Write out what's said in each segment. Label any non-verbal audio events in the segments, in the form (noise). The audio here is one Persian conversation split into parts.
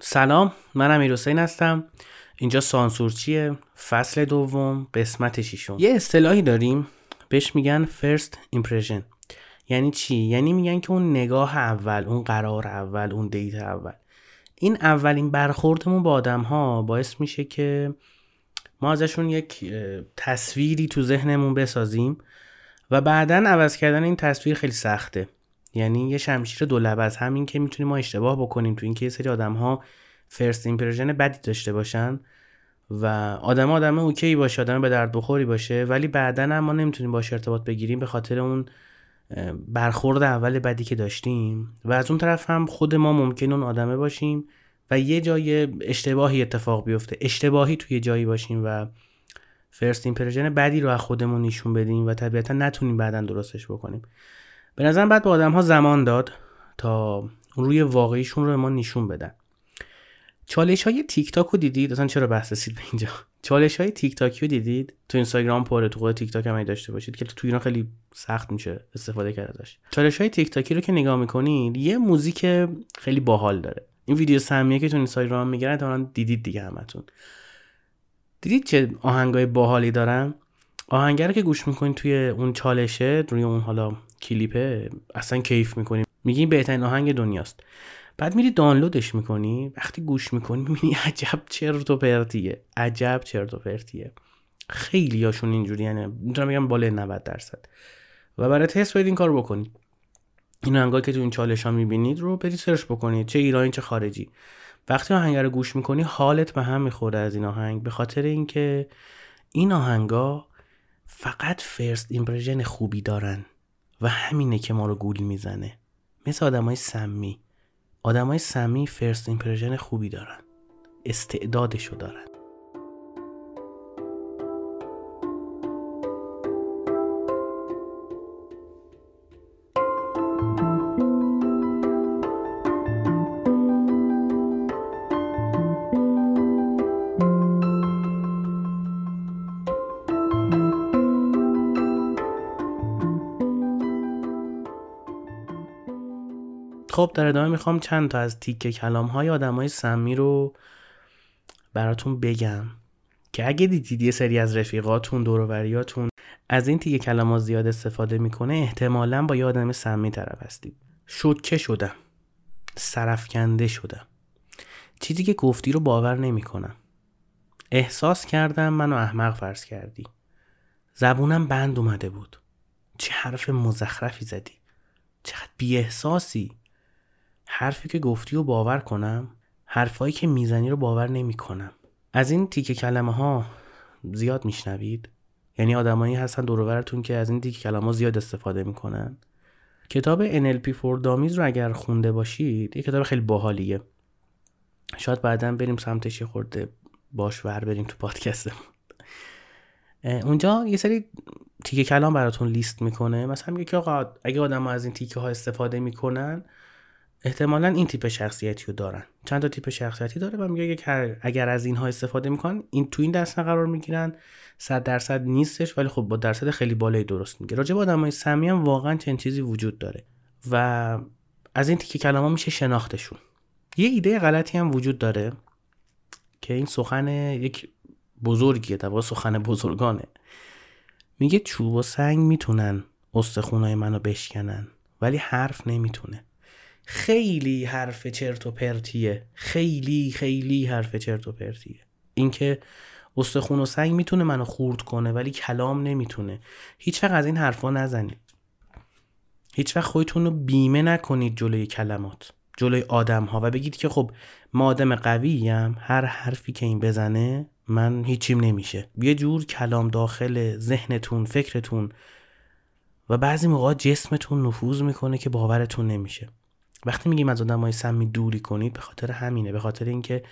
سلام من امیر حسین هستم. اینجا سانسور چیه فصل دوم قسمت ششم. یه اصطلاحی داریم بهش میگن first impression. یعنی چی؟ یعنی میگن که اون نگاه اول اون قرار اول اون دیت اول. این اولین برخوردمون با آدم ها باعث میشه که ما ازشون یک تصویری تو ذهنمون بسازیم و بعدا عوض کردن این تصویر خیلی سخته. یعنی یه شمشیر دو از همین که می‌تونیم ما اشتباه بکنیم تو اینکه یه سری آدم ها first impression بدی داشته باشن و آدم آدم OK باشه آدم به درد بخوری باشه ولی بعدا هم ما نمی‌تونیم باشه ارتباط بگیریم به خاطر اون برخورد اول بدی که داشتیم. و از اون طرف هم خود ما ممکن اون آدمه باشیم و یه جای اشتباهی اتفاق بیفته. اشتباهی توی جایی باشیم و first impression بدی رو از خودمون نشون بدیم و طبیعتا نتونیم بعدا درستش بکنیم. به نظرم بعد به آدم ها زمان داد تا روی واقعیشون رو به ما نشون بدن. چالش های تیک تاک رو دیدید؟ اصلا چرا بحث رسید به اینجا؟ چالش های تیک تاکی رو دیدید؟ تو اینستاگرام پره تو خود تیک تاک هم داشته باشید که تو ایران خیلی سخت میشه استفاده کرد ازش. چالش های تیک تاکی رو که نگاه می‌کنید یه موزیک خیلی باحال داره. این ویدیو سمیه که تو اینستاگرام می‌گیرن تا دیدید دیگه همتون. دیدید چه آهنگای باحالی دارن؟ آهنگر که گوش می‌کنید توی اون چالشه روی اون حالا کلیپه اصلا کیف می‌کنی. میگی بهترین آهنگ دنیاست. بعد میری دانلودش می‌کنی. وقتی گوش می‌کنی می‌بینی عجب چرت و پرتیه. عجب چرت و پرتیه. خیلی هاشون اینجوری یعنی می‌تونم بگم بالای 90 درصد. و برای تست باید این کار بکنید این آهنگایی که تو این چالش ها می‌بینید رو برید سرچ بکنید. چه ایرانی چه خارجی. وقتی آهنگ رو گوش می‌کنی حالت به هم می‌خوره از این آهنگ. به خاطر اینکه این آهنگا فقط first impression خوبی دارن. و همینه که ما رو گول می‌زنه. مثل آدمای سمی. آدمای سمی first impression خوبی دارن. استعدادشو دارن. خب در ادامه می‌خوام چند تا از تیکه کلام های آدم های سمی رو براتون بگم که اگه دیدید یه سری از رفیقاتون دوروبریاتون از این تیکه کلام ها زیاد استفاده می‌کنه احتمالا با یه آدم سمی طرف هستید. شوکه شدم. سرفکنده شدم. چیزی که گفتی رو باور نمی‌کنم. احساس کردم منو احمق فرض کردی. زبونم بند اومده بود. چه حرف مزخرفی زدی. چقدر بی احساسی حرفی که گفتی رو باور کنم حرفایی که می‌زنی رو باور نمی کنم از این تیکه کلمه ها زیاد میشنوید؟ یعنی آدمایی هستن دورورتون که از این تیکه کلمه ها زیاد استفاده می‌کنن. کتاب NLP فور دامیز رو اگر خونده باشید یه کتاب خیلی باحالیه. شاید بعدا بریم سمتش خورده باش ور بریم تو پادکست اونجا یه سری تیکه کلام براتون لیست می‌کنه. مثلا میگه که آقا اگه آدم از این تیکه ها استفاده می‌کنن احتمالا این تیپ شخصیتی رو دارن. چند تا تیپ شخصیتی داره و میگه اگر از اینها استفاده می‌کنن این تو این دسته قرار می‌گیرن. صد درصد نیستش ولی خب با درصد خیلی بالایی درست میگه. راجع به آدمای سمی هم واقعا چنین چیزی وجود داره. و از این تیکه کلمه میشه شناختشون. یه ایده غلطی هم وجود داره که این سخن یک بزرگیه در سخن بزرگانه. میگه چوب و سنگ می‌تونن استخونای منو بشکنن ولی حرف نمی‌تونه. خیلی حرف چرت و پرتیه. خیلی خیلی حرف چرت و پرتیه. اینکه استخون و سنگ می‌تونه منو خورد کنه ولی کلام نمی‌تونه. هیچ وقت از این حرفا نزنید. هیچ وقت خودتون رو بیمه نکنید جلوی کلمات جلوی آدم ها و بگید که خب ما آدم قویم هر حرفی که این بزنه من هیچیم نمیشه. یه جور کلام داخل ذهنتون فکرتون و بعضی موقع جسمتون نفوذ می‌کنه که باورتون نمیشه. وقتی میگیم از های سمی دوری کنید به خاطر همینه به خاطر اینکه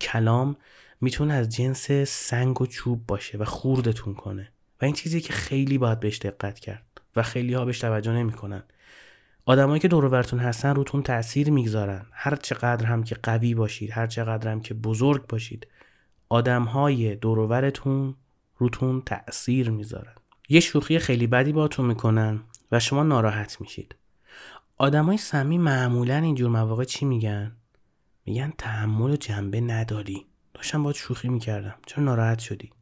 کلام می‌تونه از جنس سنگ و چوب باشه و خوردتون کنه. و این چیزی که خیلی باید بهش دقت کرد و خیلی ها بهش توجه نمی‌کنن. آدمایی که دور هستن روتون تاثیر می‌گذارن. هر چقدر هم که قوی باشید هر چقدر هم که بزرگ باشید آدم های دورورتون روتون تاثیر می‌ذارن. یه شوخی خیلی بدی باتون می‌کنن و شما ناراحت میشید. آدمای سمی معمولا اینجور مواقع چی میگن؟ میگن تحمل و جنبه نداری. داشتم باید شوخی می‌کردم. چرا ناراحت شدی؟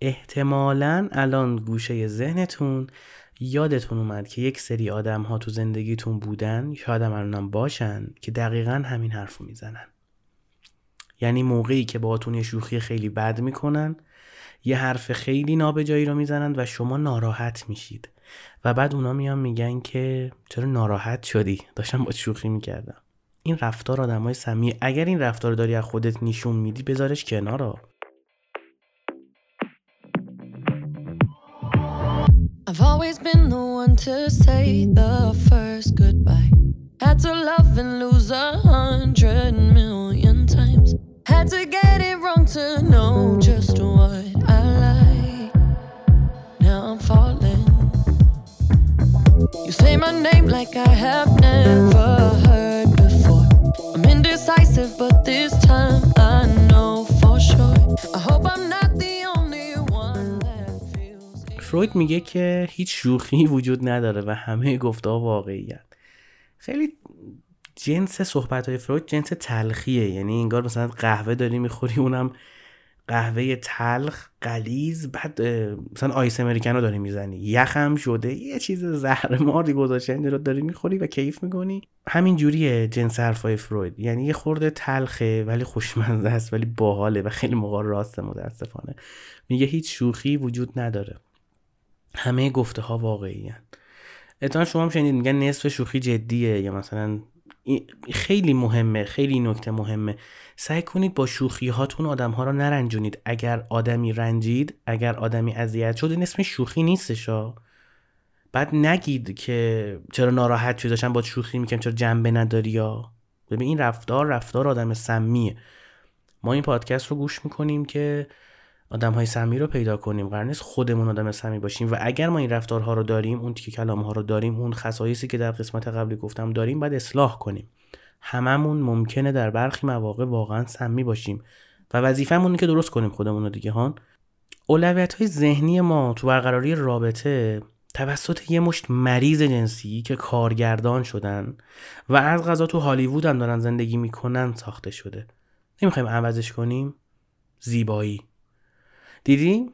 احتمالا الان گوشه ذهنتون یادتون اومد که یک سری آدم ها تو زندگیتون بودن شاید هم باشن که دقیقا همین حرف رو می‌زنن. یعنی موقعی که باهاتون یه شوخی خیلی بد می‌کنن یه حرف خیلی نابجایی رو می‌زنن و شما ناراحت میشید. و بعد اونا میان میگن که چرا ناراحت شدی داشتم با شوخی می‌کردم این رفتار آدمای سمی اگر این رفتار داری از خودت نشون میدی بذارش کنار I've always been the one to say the first goodbye. Had to love and lose a hundred million times. Had to get it wrong to know just You say my name like I have never heard before. I'm indecisive, but this time I know for sure. I hope I'm not the only one that feels. فروید میگه که هیچ شوخی وجود نداره و همه گفته واقعیت. خیلی جنس صحبت های فروید جنس تلخیه یعنی انگار مثلا قهوه داری می‌خوری اونم قهوه تلخ قلیز بعد مثلا آیس امریکانو داری می‌زنی. یخم شده یه چیز زهر ماری گذاشته رو داری می‌خوری و کیف می‌کنی. همین جوریه جنس حرفای فروید. یعنی یه خورده تلخه ولی خوشمزه است ولی باحاله و خیلی موقع راسته متاسفانه. میگه هیچ شوخی وجود نداره. همه گفته ها واقعی هن. شما هم شنید میگن نصف شوخی جدیه یا مثلا خیلی مهمه خیلی نکته مهمه. سعی کنید با شوخی هاتون آدم ها رو نرنجونید. اگر آدمی رنجید اگر آدمی اذیت شد این اسم شوخی نیستشا بعد نگید که چرا ناراحت شد داشتم با شوخی می‌کنم چرا جنبه نداری یا؟ ببین این رفتار رفتار آدم سمیه. ما این پادکست رو گوش می‌کنیم که آدم های سمی رو پیدا کنیم. قرار نیست خودمون آدم سمی باشیم. و اگر ما این رفتارها رو داریم اون تیکه کلام ها رو داریم اون خصایصی که در قسمت قبلی گفتم داریم باید اصلاح کنیم. هممون ممکنه در برخی مواقع واقعا سمی باشیم. و وظیفه‌مون که درست کنیم خودمون رو دیگه هان. اولویت های ذهنی ما تو برقراری رابطه توسط یه مشت مریض جنسی که کارگردان شدن و از غذا تو هالیوود هم دارن زندگی می‌کنن ساخته شده. نمی‌خوایم عوضش کنیم؟ زیبایی. دیدی؟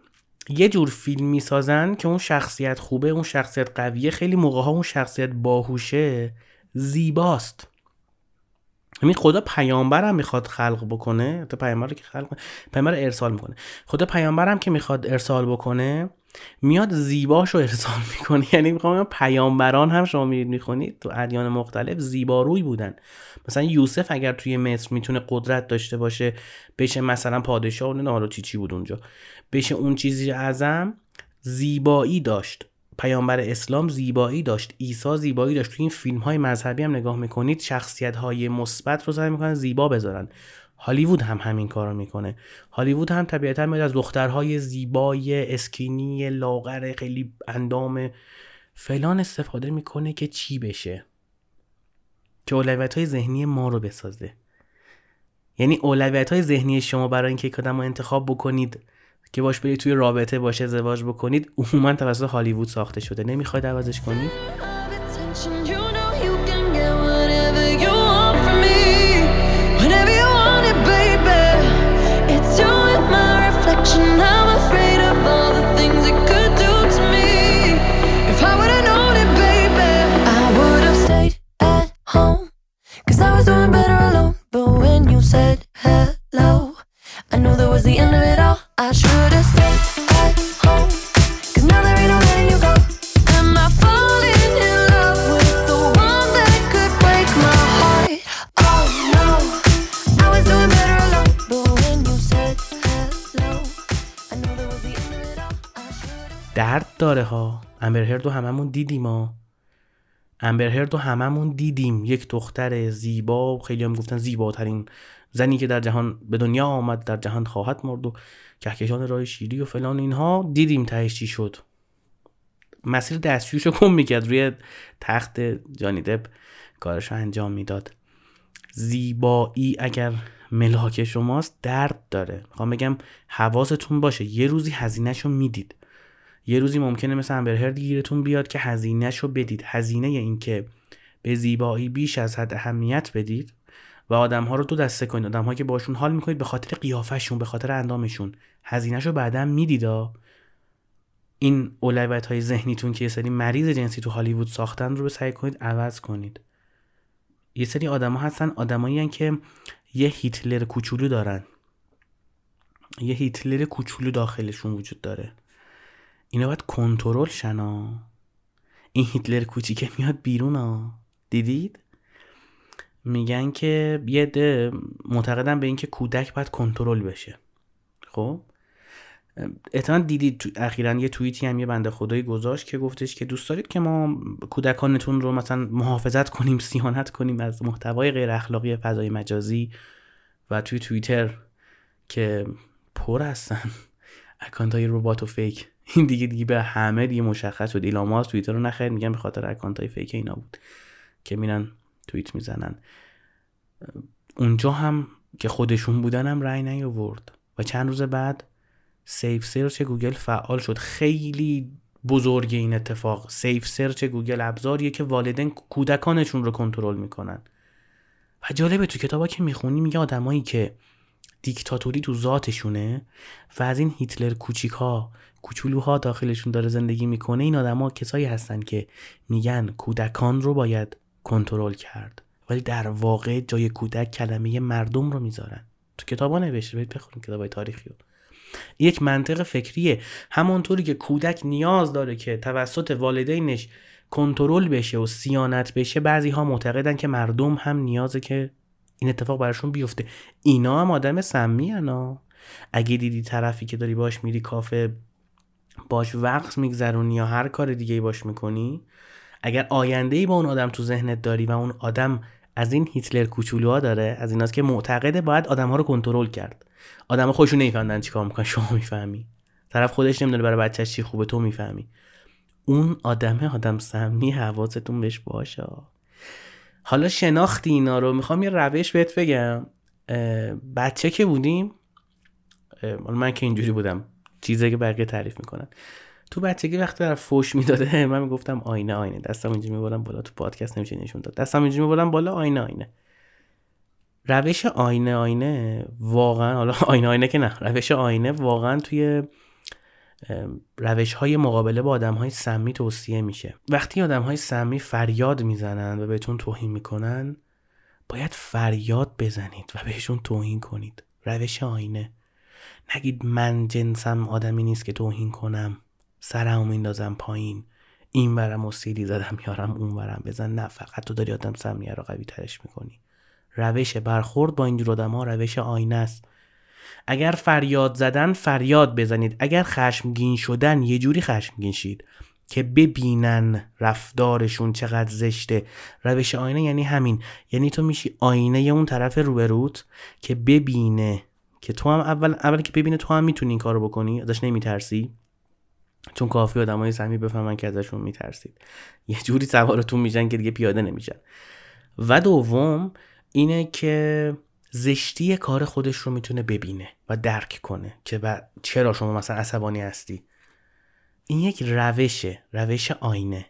یه جور فیلم می‌سازن که اون شخصیت خوبه اون شخصیت قویه. خیلی موقع ها اون شخصیت باهوشه زیباست. همین خدا پیامبرم می‌خواد خلق بکنه. تا پیامبر که خلق پیامبر ارسال می‌کنه. خدا پیامبرم که می‌خواد ارسال بکنه میاد زیباش رو ارسال (laughs) می‌کنه. یعنی می‌خوام پیامبران هم شما میرید می‌خونید تو ادیان مختلف زیباروی بودن. مثلا یوسف اگر توی مصر می‌تونه قدرت داشته باشه بشه مثلا پادشاه نه حالا چی چی بود اونجا. بشه اون چیزی اعظم زیبایی داشت. پیامبر اسلام زیبایی داشت. عیسی زیبایی داشت. تو این فیلم های مذهبی هم نگاه می‌کنید شخصیت های مثبت رو سعی می‌کنن زیبا بذارن. هالیوود هم همین کار رو می‌کنه. هالیوود هم طبیعتا میاد از دخترهای زیبای اسکینی لاغر خیلی اندام فلان استفاده می‌کنه که چی بشه؟ که اولویت های ذهنی ما رو بسازه. یعنی اولویت های ذهنی شما برای اینکه یک آدم رو انتخاب بکنید که باش برید توی رابطه باشه ازدواج بکنید عموما توسط هالیوود ساخته شده. نمی‌خواید عوضش کنید؟ درد داره ها امبرهرد رو هممون دیدیم ما امبرهرد رو هممون دیدیم. یک دختر زیبا خیلی هم گفتن زیباترین زنی که در جهان به دنیا آمد در جهان خواهد مرد و کهکشان راه شیری و فلان اینها. دیدیم تهش چی شد. مسیر دستشویش رو کن می‌کرد. روی تخت جانی دب کارش رو انجام می‌داد. زیبایی اگر ملاک شماست درد داره. می‌خوام بگم حواستون باشه. یه روزی هزینهش رو می‌دید. یه روزی ممکنه مثل امبرهرد گیرتون بیاد که هزینهش رو بدید. هزینه این که به زیبایی بیش از حد اهمیت بدید و آدم ها رو دو دسته کنید. آدم که باشون حال می‌کنید به خاطر قیافشون به خاطر اندامشون. هزینهش رو بعدا میدیدا. این اولویت های ذهنیتون که یه سری مریض جنسی تو هالیوود ساختن رو به سعی کنید عوض کنید. یه سری آدما هستن آدمایی که یه هیتلر کوچولو دارن. یه هیتلر کوچولو داخلشون وجود داره. اینا باید کنترل شنا. این هیتلر کوچیکه میاد بیرون ها. دیدید؟ میگن که یه ده معتقدن به اینکه کودک باید کنترل بشه. خب؟ احتمال دیدید اخیرا یه توییتی هم یه بنده خدایی گذاشت که گفتش که دوست دارید که ما کودکانتون رو مثلا محافظت کنیم سیانت کنیم از محتوای غیر اخلاقی فضای مجازی و توی توییتر که پر هستن. اکانت های ربات و fake. (laughs) این دیگه دیگه به همه دیگه مشخص شد. ایلان ماسک توییتر رو نخرید میگن به خاطر اکانت های fake اینا بود. که میرن توییت می‌زنن. اونجا هم که خودشون بودن هم رأی نیاورد. و چند روز بعد Safe Search گوگل فعال شد. خیلی بزرگ این اتفاق. Safe Search گوگل ابزاریه که والدین کودکانشون رو کنترل می‌کنن. و جالبه تو کتابا که می‌خونی میگه آدمایی که دیکتاتوری تو ذاتشونه و از این هیتلر کوچیکا کوچولوها داخلشون داره زندگی می‌کنه این آدما کسایی هستن که میگن کودکان رو باید کنترل کرد. ولی در واقع جای کودک کلمه مردم رو می‌ذارن. تو کتابا نوشته برید بخونید کتابای تاریخی رو. یک منطق فکریه. همونطوری که کودک نیاز داره که توسط والدینش کنترل بشه و سیانت بشه بعضی ها معتقدن که مردم هم نیازه که این اتفاق براشون بیفته. اینا هم آدم سمی انا اگه دیدی طرفی که داری باش میری کافه باش وقت میگذرونی یا هر کار دیگه باش می‌کنی اگر آینده ای با اون آدم تو ذهنت داری و اون آدم از این هیتلر کوچولوها داره از ایناست که معتقده باید آدم ها رو کنترل کرد. آدم خودشون نمی‌فهمن چیکار می‌کنن شما می‌فهمی. طرف خودش نمی‌دونه برای بچهش چی خوبه تو می‌فهمی. اون آدمه آدم سمی حواستون بهش باشه. حالا شناختی اینا رو می‌خوام یه روش بهت بگم. بچه که بودیم من که اینجوری بودم چیزی که بقیه تعریف می‌کنن. تو بچگی وقتی در فوش می‌داده (laughs) من می‌گفتم آینه آینه. دستم اینجوری می‌برم بالا تو پادکست نمیشه نشون داد. دستم اینجوری می‌برم بالا آینه آینه. روش آینه آینه واقعا حالا (laughs) آینه آینه که نه. روش آینه واقعا توی روش های مقابله با آدم های سمی توصیه میشه. وقتی آدم های سمی فریاد می‌زنن و بهتون توهین می‌کنن باید فریاد بزنید و بهشون توهین کنید. روش آینه. نگید من جنسم آدمی نیست که توهین کنم. سرم میندازم پایین. این برم و سیلی زدم یارم اون برم بزن. نه فقط تو داری آدم سمیه رو قوی ترش می‌کنی. روش برخورد با اینجور آدم ها روش آینه است. اگر فریاد زدن فریاد بزنید اگر خشمگین شدن یه جوری خشمگین شید که ببینن رفتارشون چقدر زشته. روش آینه یعنی همین. یعنی تو میشی آینه اون طرف روبروت که ببینه که تو هم اول اول که ببینه تو هم می‌تونی این کارو بکنی ازش نمیترسی. چون کافی آدمای سمی بفهمن که ازشون میترسید. یه جوری سوارتون میشن که دیگه پیاده نمیشن. و دوم اینه که زشتی کار خودش رو می‌تونه ببینه و درک کنه که چرا شما مثلا عصبانی هستی. این یک روشه روش آینه.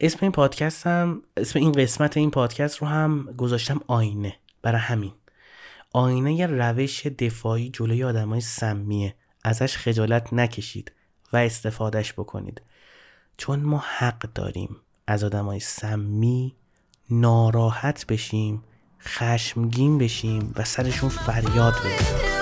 اسم این پادکست هم اسم این قسمت این پادکست رو هم گذاشتم آینه برای همین. آینه یه روش دفاعی جلوی آدمای سمیه. ازش خجالت نکشید و استفادهش بکنید. چون ما حق داریم از آدمای سمی ناراحت بشیم خشمگین بشیم و سرشون فریاد بزنیم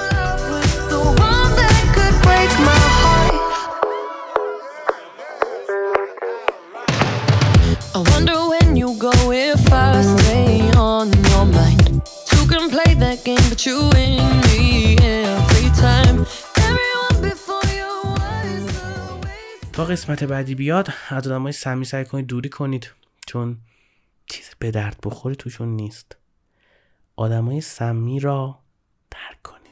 تا قسمت بعدی بیاد از آدم های سمی سعی کنید دوری کنید چون چیز به درد بخوری توشون نیست. آدمای سمی را ترک کنید.